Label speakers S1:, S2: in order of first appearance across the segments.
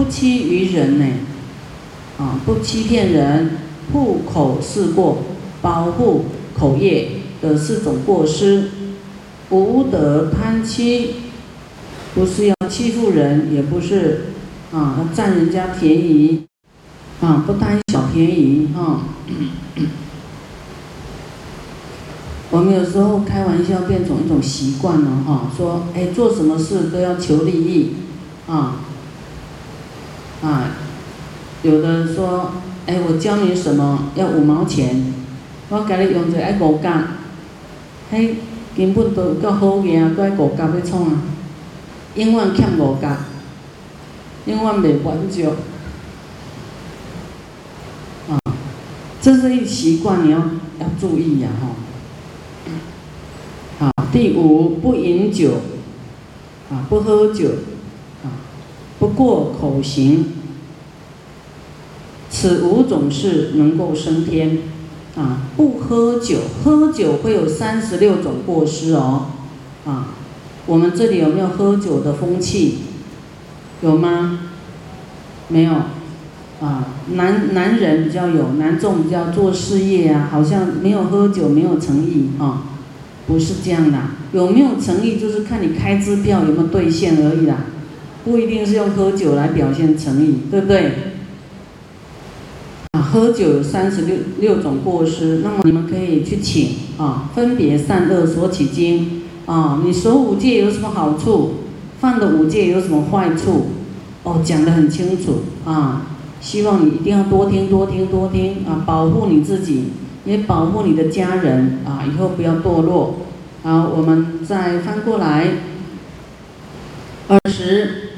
S1: 不欺于人呢，啊，不欺骗人，护口是过，保护口业的四种过失，无得贪欺，不是要欺负人，也不是啊占人家便宜，啊不贪小便宜哈。我们有时候开玩笑变成一种习惯了哈，说哎做什么事都要求利益，啊，啊，有的说哎我教你什么要五毛钱，我给你用一爱五角，嘿根本都够好个啊，搁五角要创啊，永远欠五角，永远袂还就，啊，这是一习惯，你要要注意呀吼。啊，第五不饮酒，啊，不喝酒，不过口行，此五种是能够升天，啊，不喝酒，喝酒会有三十六种过失哦，啊，我们这里有没有喝酒的风气？有吗？没有，啊，男男人比较有，男众比较做事业啊，好像没有喝酒，没有诚意啊。不是这样的，有没有诚意就是看你开支票有没有兑现而已啦，不一定是用喝酒来表现诚意，对不对？啊，喝酒有三十六六种过失，那么你们可以去请啊，分别善恶所起经啊，你守五戒有什么好处？犯的五戒有什么坏处？哦，讲得很清楚啊，希望你一定要多听多听多听啊，保护你自己。也保护你的家人啊，以后不要堕落。好，我们再翻过来。二十，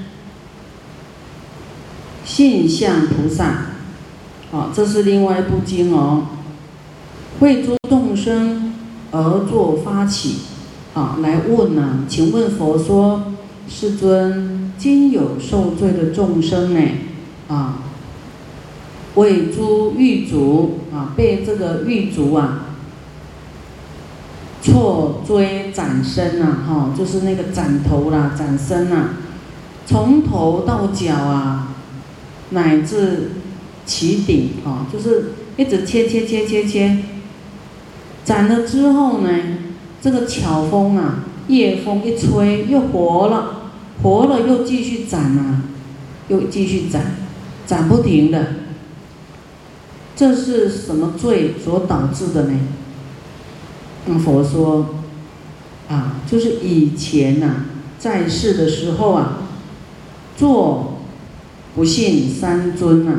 S1: 信相菩萨，好，这是另外一部经哦。为诸众生而作发起，啊，来问呐，请问佛说，世尊，今有受罪的众生呢？啊。为诸狱卒啊，被这个狱卒啊，错追斩身呐，哈，就是那个斩头啦，斩身呐，从头到脚啊，乃至其顶啊，就是一直切切切切切，斩了之后呢，这个巧风啊，夜风一吹又活了，活了又继续斩啊，又继续斩，斩不停的。这是什么罪所导致的呢？那佛说，啊，就是以前呐，在世的时候啊，做不信三尊呐，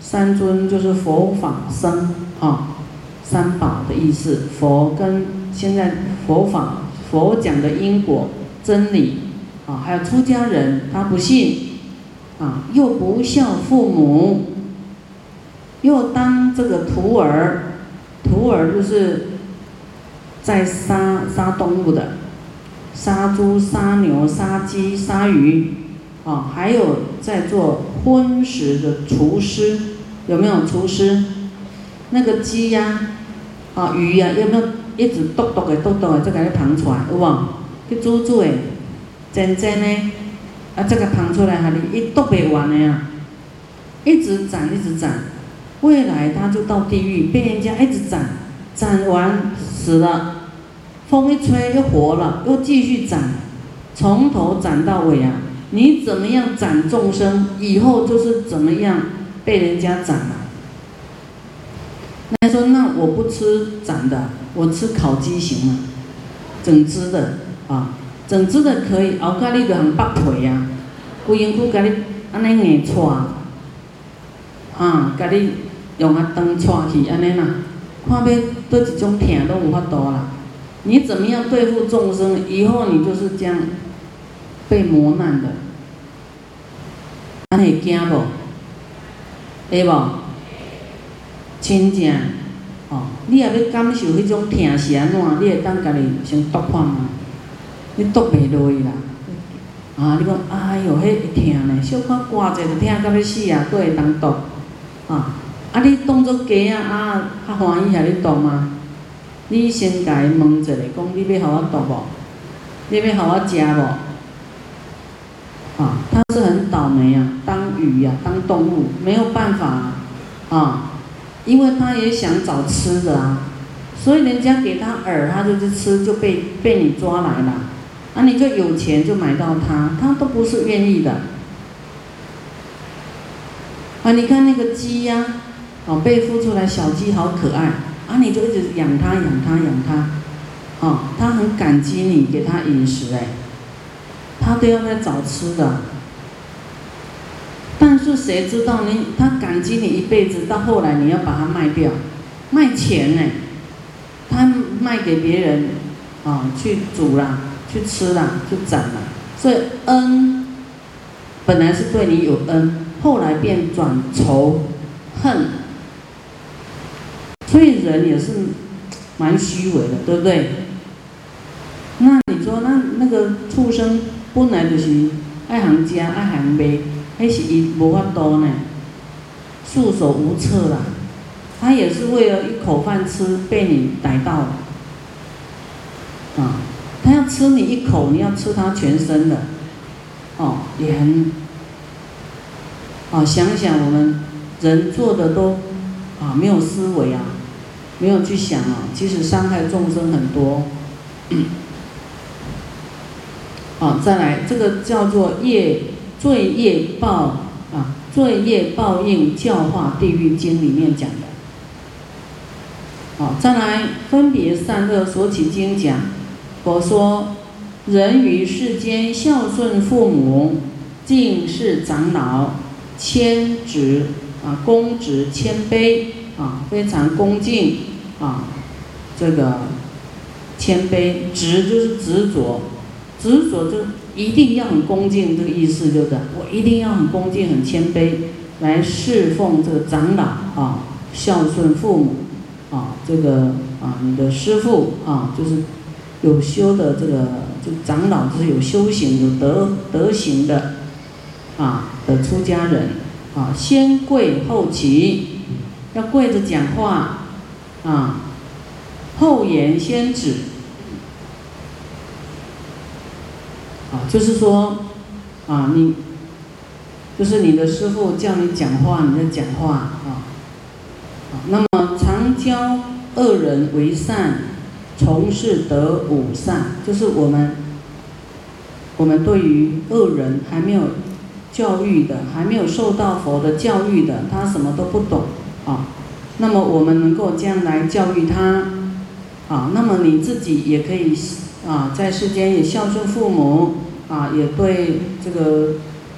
S1: 三尊就是佛法僧啊，三宝的意思。佛跟现在佛法佛讲的因果真理啊，还有出家人他不信啊，又不孝父母。又当这个徒儿，徒儿就是在杀杀动物的，杀猪、杀牛、杀鸡、杀鱼，啊，还有在做荤食的厨师，有没有厨师？那个鸡呀，啊鱼呀，有没有一直剁剁的剁剁的，再给它捧出来，有无？去煮煮的，真真的，啊，这个捧出来，哈，你一剁不完的呀，一直斩，一直斩。未来他就到地狱，被人家一直斩，斩完死了，风一吹又活了，又继续斩，从头斩到尾啊！你怎么样斩众生，以后就是怎么样被人家斩了。那说那我不吃斩的，我吃烤鸡行吗？整只的啊，整只的可以，熬咖喱的很拔腿呀，规身躯咖喱安尼硬搓，啊，咖喱。用啊灯带去安尼啦，看要对一种疼都无法度啦。你怎么样对付众生，以后你就是这样被磨难的。安尼惊无？会无？真正哦，你也要感受迄种疼是安怎？你会当家己先度看嘛？你度袂落去啦。啊，你讲哎哟，迄会疼呢，小可挂者就疼到要死啊，佫会当度啊？啊！你当作鸡啊！啊，较欢喜遐你读吗？你先甲伊问一下，讲你要互我读无？你要互我食无？啊，他是很倒霉啊！当鱼呀，当动物，没有办法啊，啊因为他也想找吃的啊，所以人家给他饵，他就去吃，就被被你抓来了，啊，你就有钱就买到它，他都不是愿意的。啊，你看那个鸡呀，哦，被孵出来小鸡好可爱，啊，你就一直养它，养它，养它，哦，它很感激你给它饮食哎，他都要在找吃的。但是谁知道你，他感激你一辈子，到后来你要把它卖掉，卖钱呢？他卖给别人，啊，去煮啦，去吃啦，去斩了。所以恩，本来是对你有恩。后来变转仇恨，所以人也是蛮虚伪的，对不对？那你说，那那个畜生本来就是爱行家爱行卖，还是伊无法度呢？束手无策啦，他也是为了一口饭吃被你逮到，啊，他要吃你一口，你要吃他全身的，哦，也很。啊，想想我们人做的都啊没有思维啊，没有去想啊，其实伤害众生很多。好，再来这个叫做业罪业报啊，罪业报应教化地狱经里面讲的。好，再来分别善恶所起经讲，佛说人于世间孝顺父母，敬事长老。谦直啊，恭直谦卑啊，非常恭敬啊，这个谦卑直就是执着，执着就一定要很恭敬，这个意思就是我一定要很恭敬、很谦卑来侍奉这个长老啊，孝顺父母啊，这个啊你的师傅啊，就是有修的这个就长老就是有修行、有德德行的啊。的出家人，啊，先跪后起，要跪着讲话，啊，后言先止，啊，就是说，啊，你，就是你的师傅叫你讲话，你在讲话，啊，啊，那么常教恶人为善，从事得五善，就是我们，我们对于恶人还没有。教育的还没有受到佛的教育的，他什么都不懂啊。那么我们能够这样来教育他啊。那么你自己也可以啊，在世间也孝顺父母啊，也对这个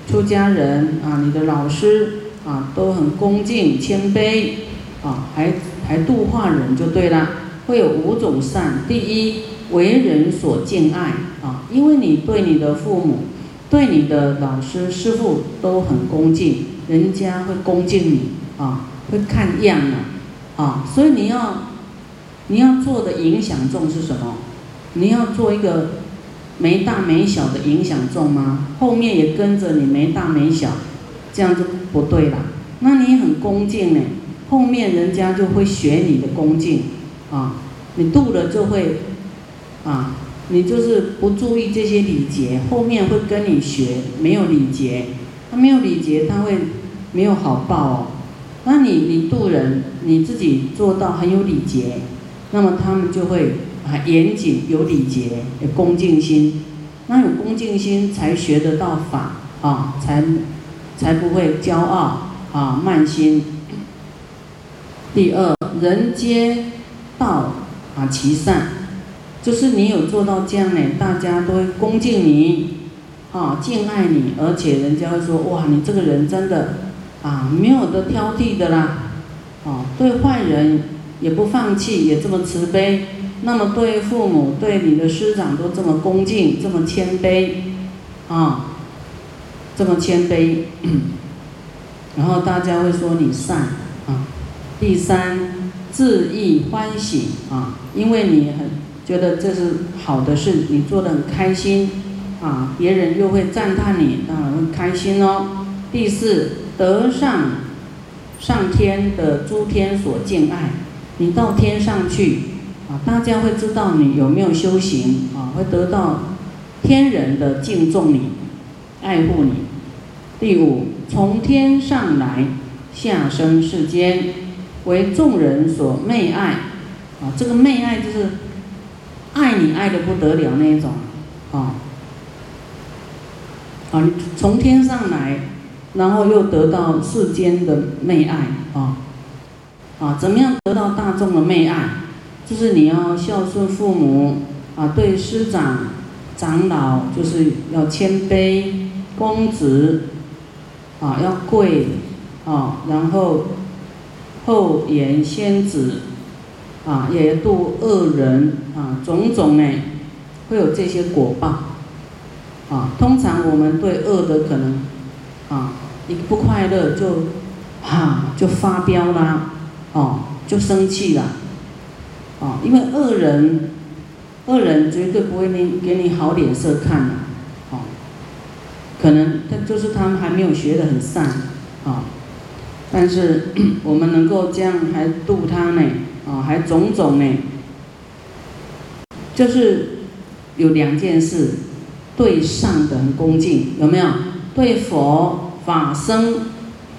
S1: 出家人啊，你的老师啊都很恭敬谦卑啊，还还度化人就对了。会有五种善，第一为人所敬爱啊，因为你对你的父母。对你的老师师傅都很恭敬，人家会恭敬你啊，会看样啊，啊，所以你要你要做的影响重是什么？你要做一个没大没小的影响众吗？后面也跟着你没大没小，这样就不对了。那你很恭敬呢，后面人家就会学你的恭敬啊，你度了就会啊。你就是不注意这些礼节，后面会跟你学没有礼节，他没有礼节，他会没有好报哦。那你你度人，你自己做到很有礼节，那么他们就会啊严谨有礼节，有恭敬心。那有恭敬心才学得到法啊，才才不会骄傲啊慢心。第二，人皆道啊其善。就是你有做到这样呢，大家都会恭敬你，啊，敬爱你，而且人家会说，哇，你这个人真的，啊，没有的挑剔的啦，啊，对坏人也不放弃，也这么慈悲，那么对父母、对你的师长都这么恭敬，这么谦卑，啊，这么谦卑，然后大家会说你善，啊，第三，自意欢喜，啊，因为你很。觉得这是好的事，你做的很开心，啊，别人又会赞叹你，当然会开心哦。第四，得上上天的诸天所敬爱，你到天上去，啊，大家会知道你有没有修行，啊，会得到天人的敬重你，爱护你。第五，从天上来，下生世间，为众人所媚爱。啊，这个媚爱就是爱你爱的不得了那一种，啊，啊，你从天上来，然后又得到世间的媚爱，啊，啊，怎么样得到大众的媚爱？就是你要孝顺父母，啊，对师长、长老就是要谦卑、恭直，啊，要跪，啊，然后厚颜先子。啊，也度恶人啊，种种呢，会有这些果报。啊，通常我们对恶的可能，啊，一不快乐就，哈，就发飙啦，哦，就生气了，啊，因为恶人，恶人绝对不会给给你好脸色看的，哦，可能他就是他们还没有学得很善，啊，但是 我们能够这样还度他呢。啊，还种种呢，就是有两件事，对上的很恭敬，有没有？对佛法僧，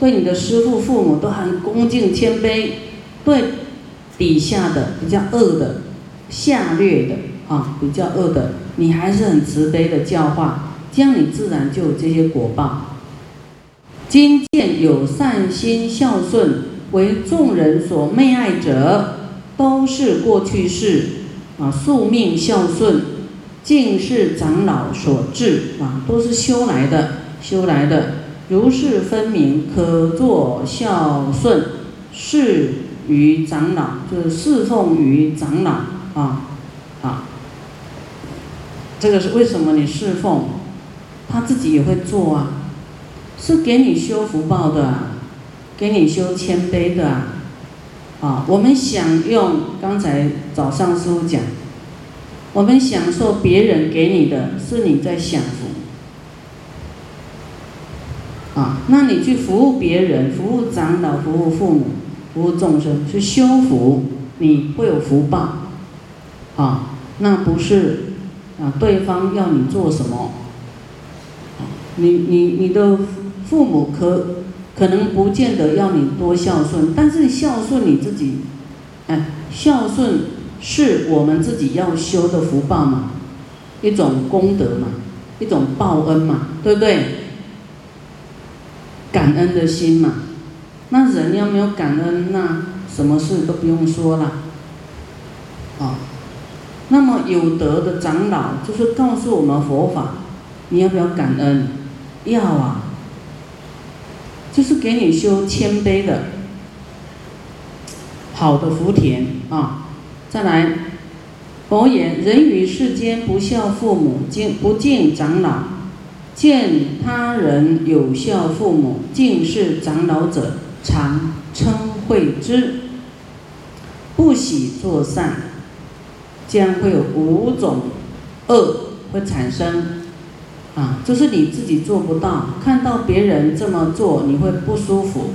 S1: 对你的师父父母都很恭敬谦卑，对底下的比较恶的、下劣的啊，比较恶的，你还是很慈悲的教化，这样你自然就有这些果报。今见有善心孝顺，为众人所媚爱者。都是过去世啊，宿命孝顺，尽是长老所致啊，都是修来的，修来的，如是分明，可作孝顺，是于长老，就是侍奉于长老啊啊。这个是为什么？你侍奉，他自己也会做啊，是给你修福报的，给你修谦卑的。啊，我们享用刚才早上师傅讲，我们享受别人给你的是你在享福。啊，那你去服务别人，服务长老，服务父母，服务众生，去修福，你会有福报。啊，那不是啊，对方要你做什么？你你你的父母可。可能不见得要你多孝顺，但是孝顺你自己，哎，孝顺是我们自己要修的福报嘛，一种功德嘛，一种报恩嘛，对不对？感恩的心嘛，那人要没有感恩，那什么事都不用说了，啊，那么有德的长老就是告诉我们佛法，你要不要感恩？要啊。就是给你修谦卑的，好的福田啊！再来，佛言：人于世间不孝父母，敬不敬长老，见他人有孝父母、敬事长老者，常称慧之；不喜作善，将会有五种恶会产生。啊，就是你自己做不到，看到别人这么做，你会不舒服，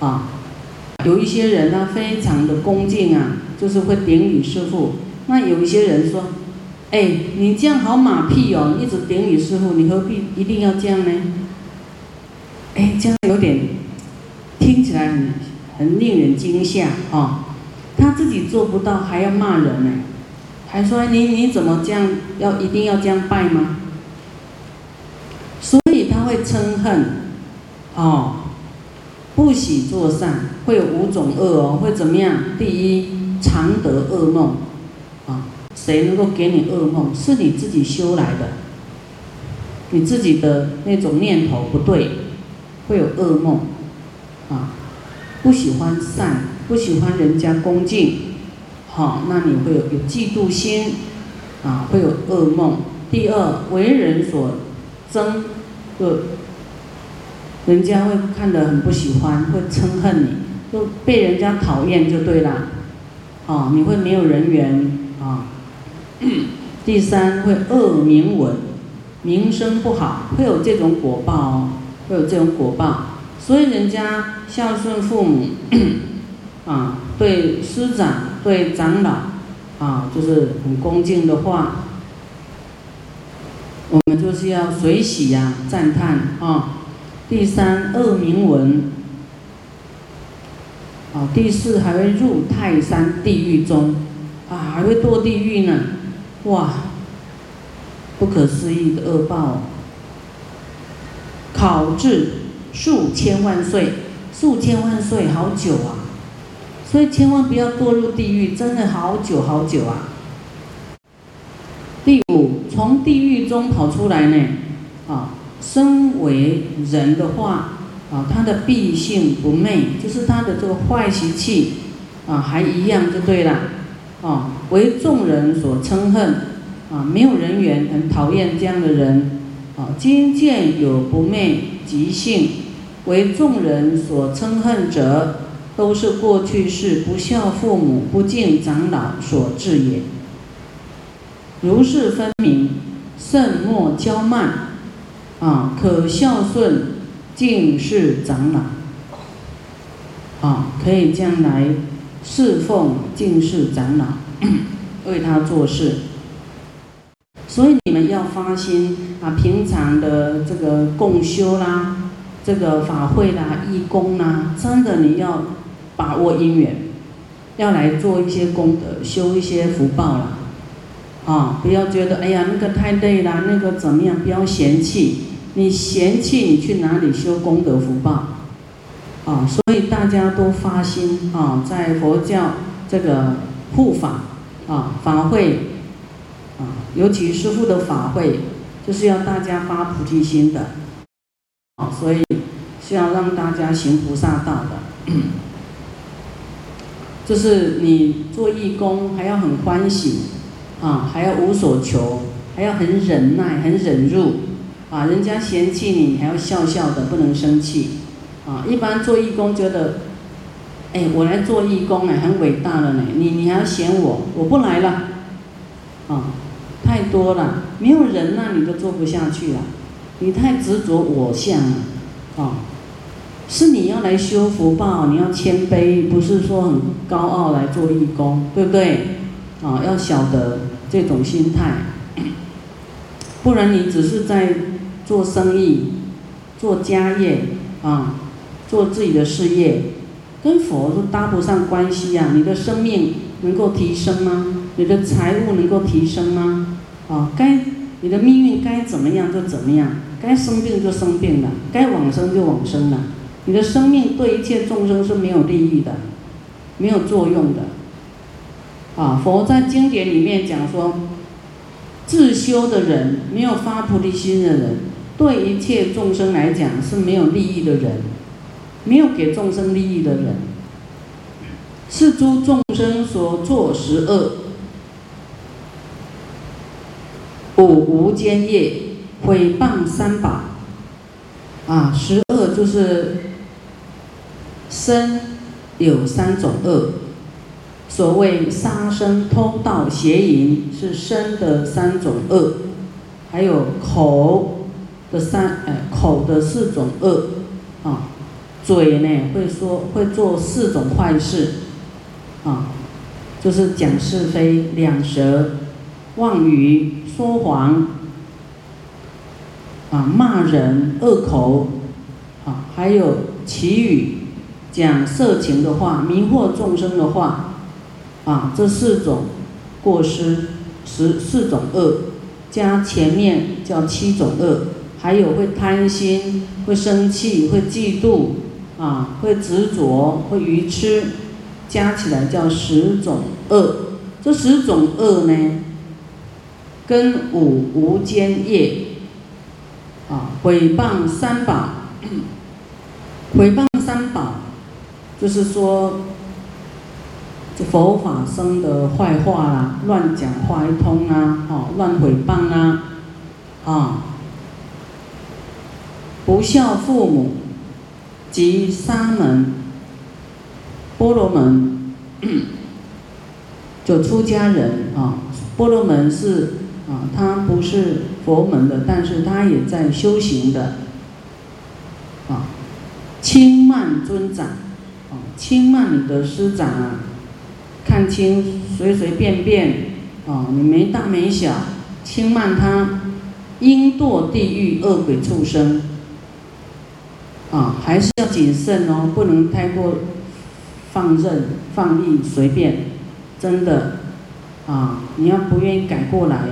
S1: 啊，有一些人呢，非常的恭敬啊，就是会顶礼师傅。那有一些人说，哎，你这样好马屁哦，一直顶礼师傅，你何必一定要这样呢？哎，这样有点很很令人惊吓啊。他自己做不到，还要骂人呢，还说你你怎么这样，要一定要这样拜吗？所以他会嗔恨，哦，不喜作善，会有五种恶哦，会怎么样？第一，常得噩梦，啊，谁能够给你噩梦？是你自己修来的，你自己的那种念头不对，会有噩梦，啊，不喜欢善，不喜欢人家恭敬，好，那你会有有嫉妒心，啊，会有噩梦。第二，为人所憎。就人家会看得很不喜欢，会憎恨你，就被人家讨厌就对了，哦，你会没有人缘啊。第三，会恶名闻，名声不好，会有这种果报哦，会有这种果报。所以人家孝顺父母，啊，对师长、对长老，啊，就是很恭敬的话。我们就是要随喜呀，赞叹啊！第三恶名闻，啊，第四还会入泰山地狱中，啊，还会堕地狱呢，哇，不可思议的恶报，考至数千万岁，数千万岁，好久啊，所以千万不要堕入地狱，真的好久好久啊。第五，从地狱中跑出来呢，啊，身为人的话，啊，他的必性不昧，就是他的这个坏习气，啊，还一样就对了，啊，为众人所称恨，啊，没有人缘，很讨厌这样的人，啊，今见有不昧极性，为众人所称恨者，都是过去世不孝父母、不敬长老所致也。如是分明，慎莫骄慢，啊，可孝顺敬事长老，啊，可以将来侍奉敬事长老，为他做事。所以你们要发心啊，平常的这个共修啦，这个法会啦，义工啦，真的你要把握因缘，要来做一些功德，修一些福报啦。啊，不要觉得哎呀那个太累啦，那个怎么样？不要嫌弃，你嫌弃你去哪里修功德福报？啊，所以大家都发心啊，在佛教这个护法啊法会啊，尤其师父的法会，就是要大家发菩提心的，啊，所以是要让大家行菩萨道的，就是你做义工还要很欢喜。啊，还要无所求，还要很忍耐，很忍辱，啊，人家嫌弃你，你还要笑笑的，不能生气，啊，一般做义工觉得，哎，我来做义工哎，很伟大了呢，你你还要嫌我，我不来了，啊，太多了，没有人那你都做不下去了，你太执着我相了，是你要来修福报，你要谦卑，不是说很高傲来做义工，对不对？啊，要晓得这种心态，不然你只是在做生意、做家业啊，做自己的事业，跟佛都搭不上关系呀。你的生命能够提升吗？你的财务能够提升吗？啊，该你的命运该怎么样就怎么样，该生病就生病了，该往生就往生了。你的生命对一切众生是没有利益的，没有作用的。啊，佛在经典里面讲说，自修的人，没有发菩提心的人，对一切众生来讲是没有利益的人，没有给众生利益的人，是诸众生所作十恶，五无间业，毁谤三宝，啊，十恶就是身有三种恶。所谓杀生、偷盗、邪淫，是身的三种恶；还有口的三，呃，口的四种恶，啊，嘴呢会说会做四种坏事，啊，就是讲是非、两舌、妄语、说谎，啊，骂人、恶口，啊，还有绮语，讲色情的话、迷惑众生的话。啊，这四种过失，十四种恶，加前面叫七种恶，还有会贪心、会生气、会嫉妒，啊，会执着、会愚痴，加起来叫十种恶。这十种恶呢，跟五无间业，啊，毁谤三宝，毁谤三宝，就是说。这佛法生的坏话啦，乱讲话一通啊，哦，乱诽谤啊，啊，不孝父母及沙门、波罗门，就出家人啊。波罗门是啊，他不是佛门的，但是他也在修行的。啊，轻慢尊长，轻慢你的师长啊。看清随随便便，哦，你没大没小，轻慢他，应堕地狱恶鬼畜生，啊，还是要谨慎哦，不能太过放任、放逸、随便，真的，啊，你要不愿意改过来，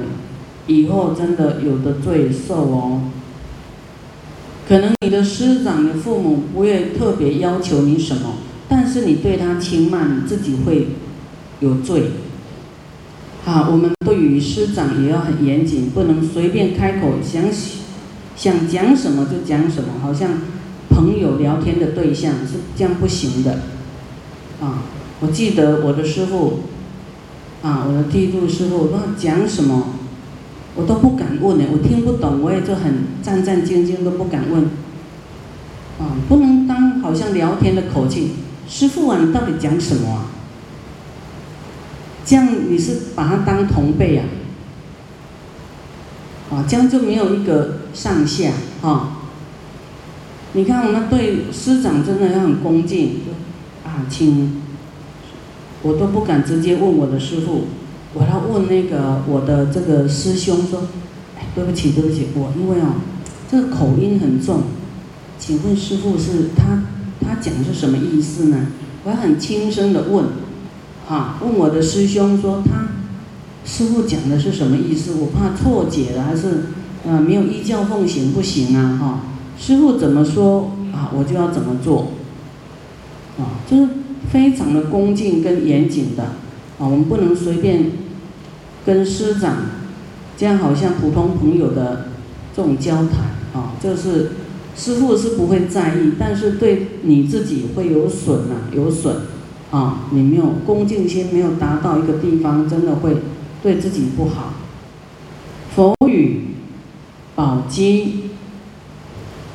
S1: 以后真的有的罪受哦。可能你的师长、你父母不会特别要求你什么，但是你对他轻慢，你自己会有罪。啊，我们对于师长也要很严谨，不能随便开口，想想讲什么就讲什么，好像朋友聊天的对象是这样不行的。啊，我记得我的师傅，啊，我的地度师傅，他讲什么，我都不敢问的，我听不懂，我也就很战战兢兢，都不敢问。啊，不能当好像聊天的口气，师傅啊，你到底讲什么啊？这样你是把他当同辈啊？啊，这样就没有一个上下啊。你看我们对师长真的要很恭敬啊，请我都不敢直接问我的师傅，我要问那个我的这个师兄说，对不起对不起，我因为哦，这个口音很重，请问师傅是他他讲的是什么意思呢？我很轻声的问。啊，问我的师兄说他师傅讲的是什么意思？我怕错解了，还是呃没有依教奉行不行啊？哈，师傅怎么说啊，我就要怎么做。啊，就是非常的恭敬跟严谨的啊，我们不能随便跟师长这样好像普通朋友的这种交谈啊，就是师傅是不会在意，但是对你自己会有损呐，有损。啊，你没有恭敬心，没有达到一个地方，真的会对自己不好。佛语宝积，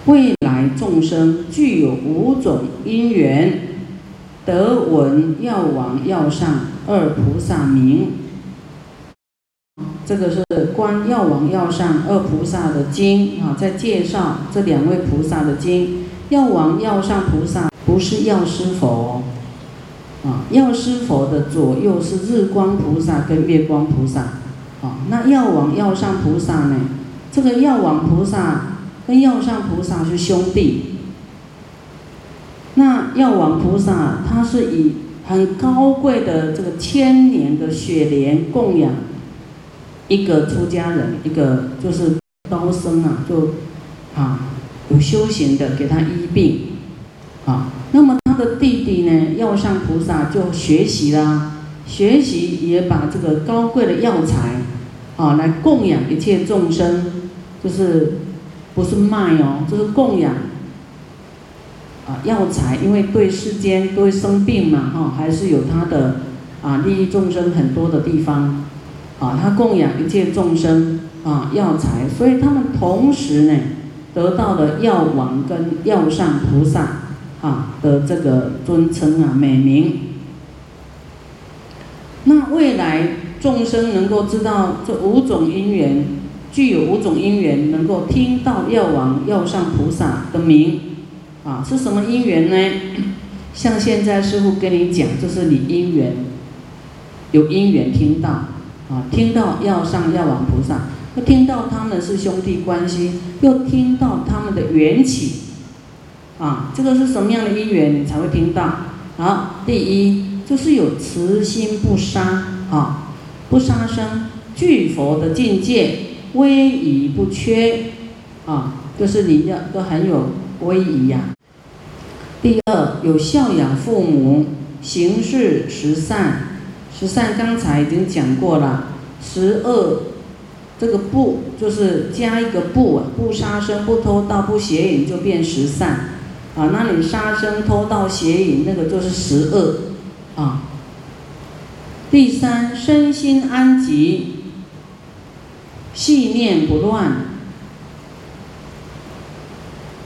S1: 未来众生具有五种因缘，得闻药王药上二菩萨名。这个是观药王药上二菩萨的经啊，在介绍这两位菩萨的经。药王药上菩萨不是药师佛。啊，药师佛的左右是日光菩萨跟月光菩萨，啊，那药王药上菩萨呢？这个药王菩萨跟药上菩萨是兄弟。那药王菩萨他是以很高贵的这个千年的雪莲供养一个出家人，一个就是高僧啊，就啊有修行的给他医病，啊，那么他。的弟弟呢，药上菩萨就学习啦，学习也把这个高贵的药材，啊，来供养一切众生，就是不是卖哦，就是供养啊药材，因为对世间都会生病嘛，哈，还是有他的啊利益众生很多的地方，啊，他供养一切众生啊药材，所以他们同时呢得到了药王跟药上菩萨。啊的这个尊称啊美名，那未来众生能够知道这五种因缘，具有五种因缘，能够听到药王药上菩萨的名，啊是什么因缘呢？像现在师傅跟你讲，就是你因缘有因缘听到，啊听到药上药王菩萨，又听到他们是兄弟关系，又听到他们的缘起。啊，这个是什么样的因缘，你才会听到？好，第一就是有慈心不杀，啊，不杀生，具佛的境界，威仪不缺，啊，就是你要都很有威仪呀。第二，有孝养父母，行事十善，十善刚才已经讲过了，十恶，这个不就是加一个不啊？不杀生，不偷盗，不邪淫，就变十善。啊，那你杀生、偷盗、邪淫，那个就是十恶，啊。第三，身心安吉，细念不乱，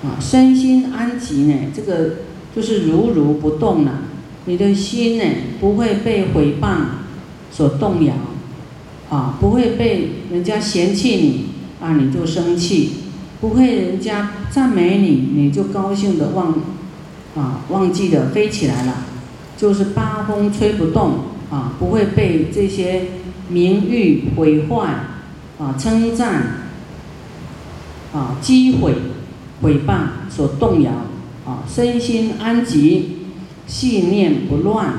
S1: 啊，身心安吉呢，这个就是如如不动了，你的心呢不会被诽谤所动摇，啊，不会被人家嫌弃你，啊，你就生气。不会，人家赞美你，你就高兴的忘，啊，忘记的飞起来了，就是八风吹不动，啊，不会被这些名誉毁坏，啊，称赞，啊，击毁、毁谤所动摇，啊身心安吉，信念不乱，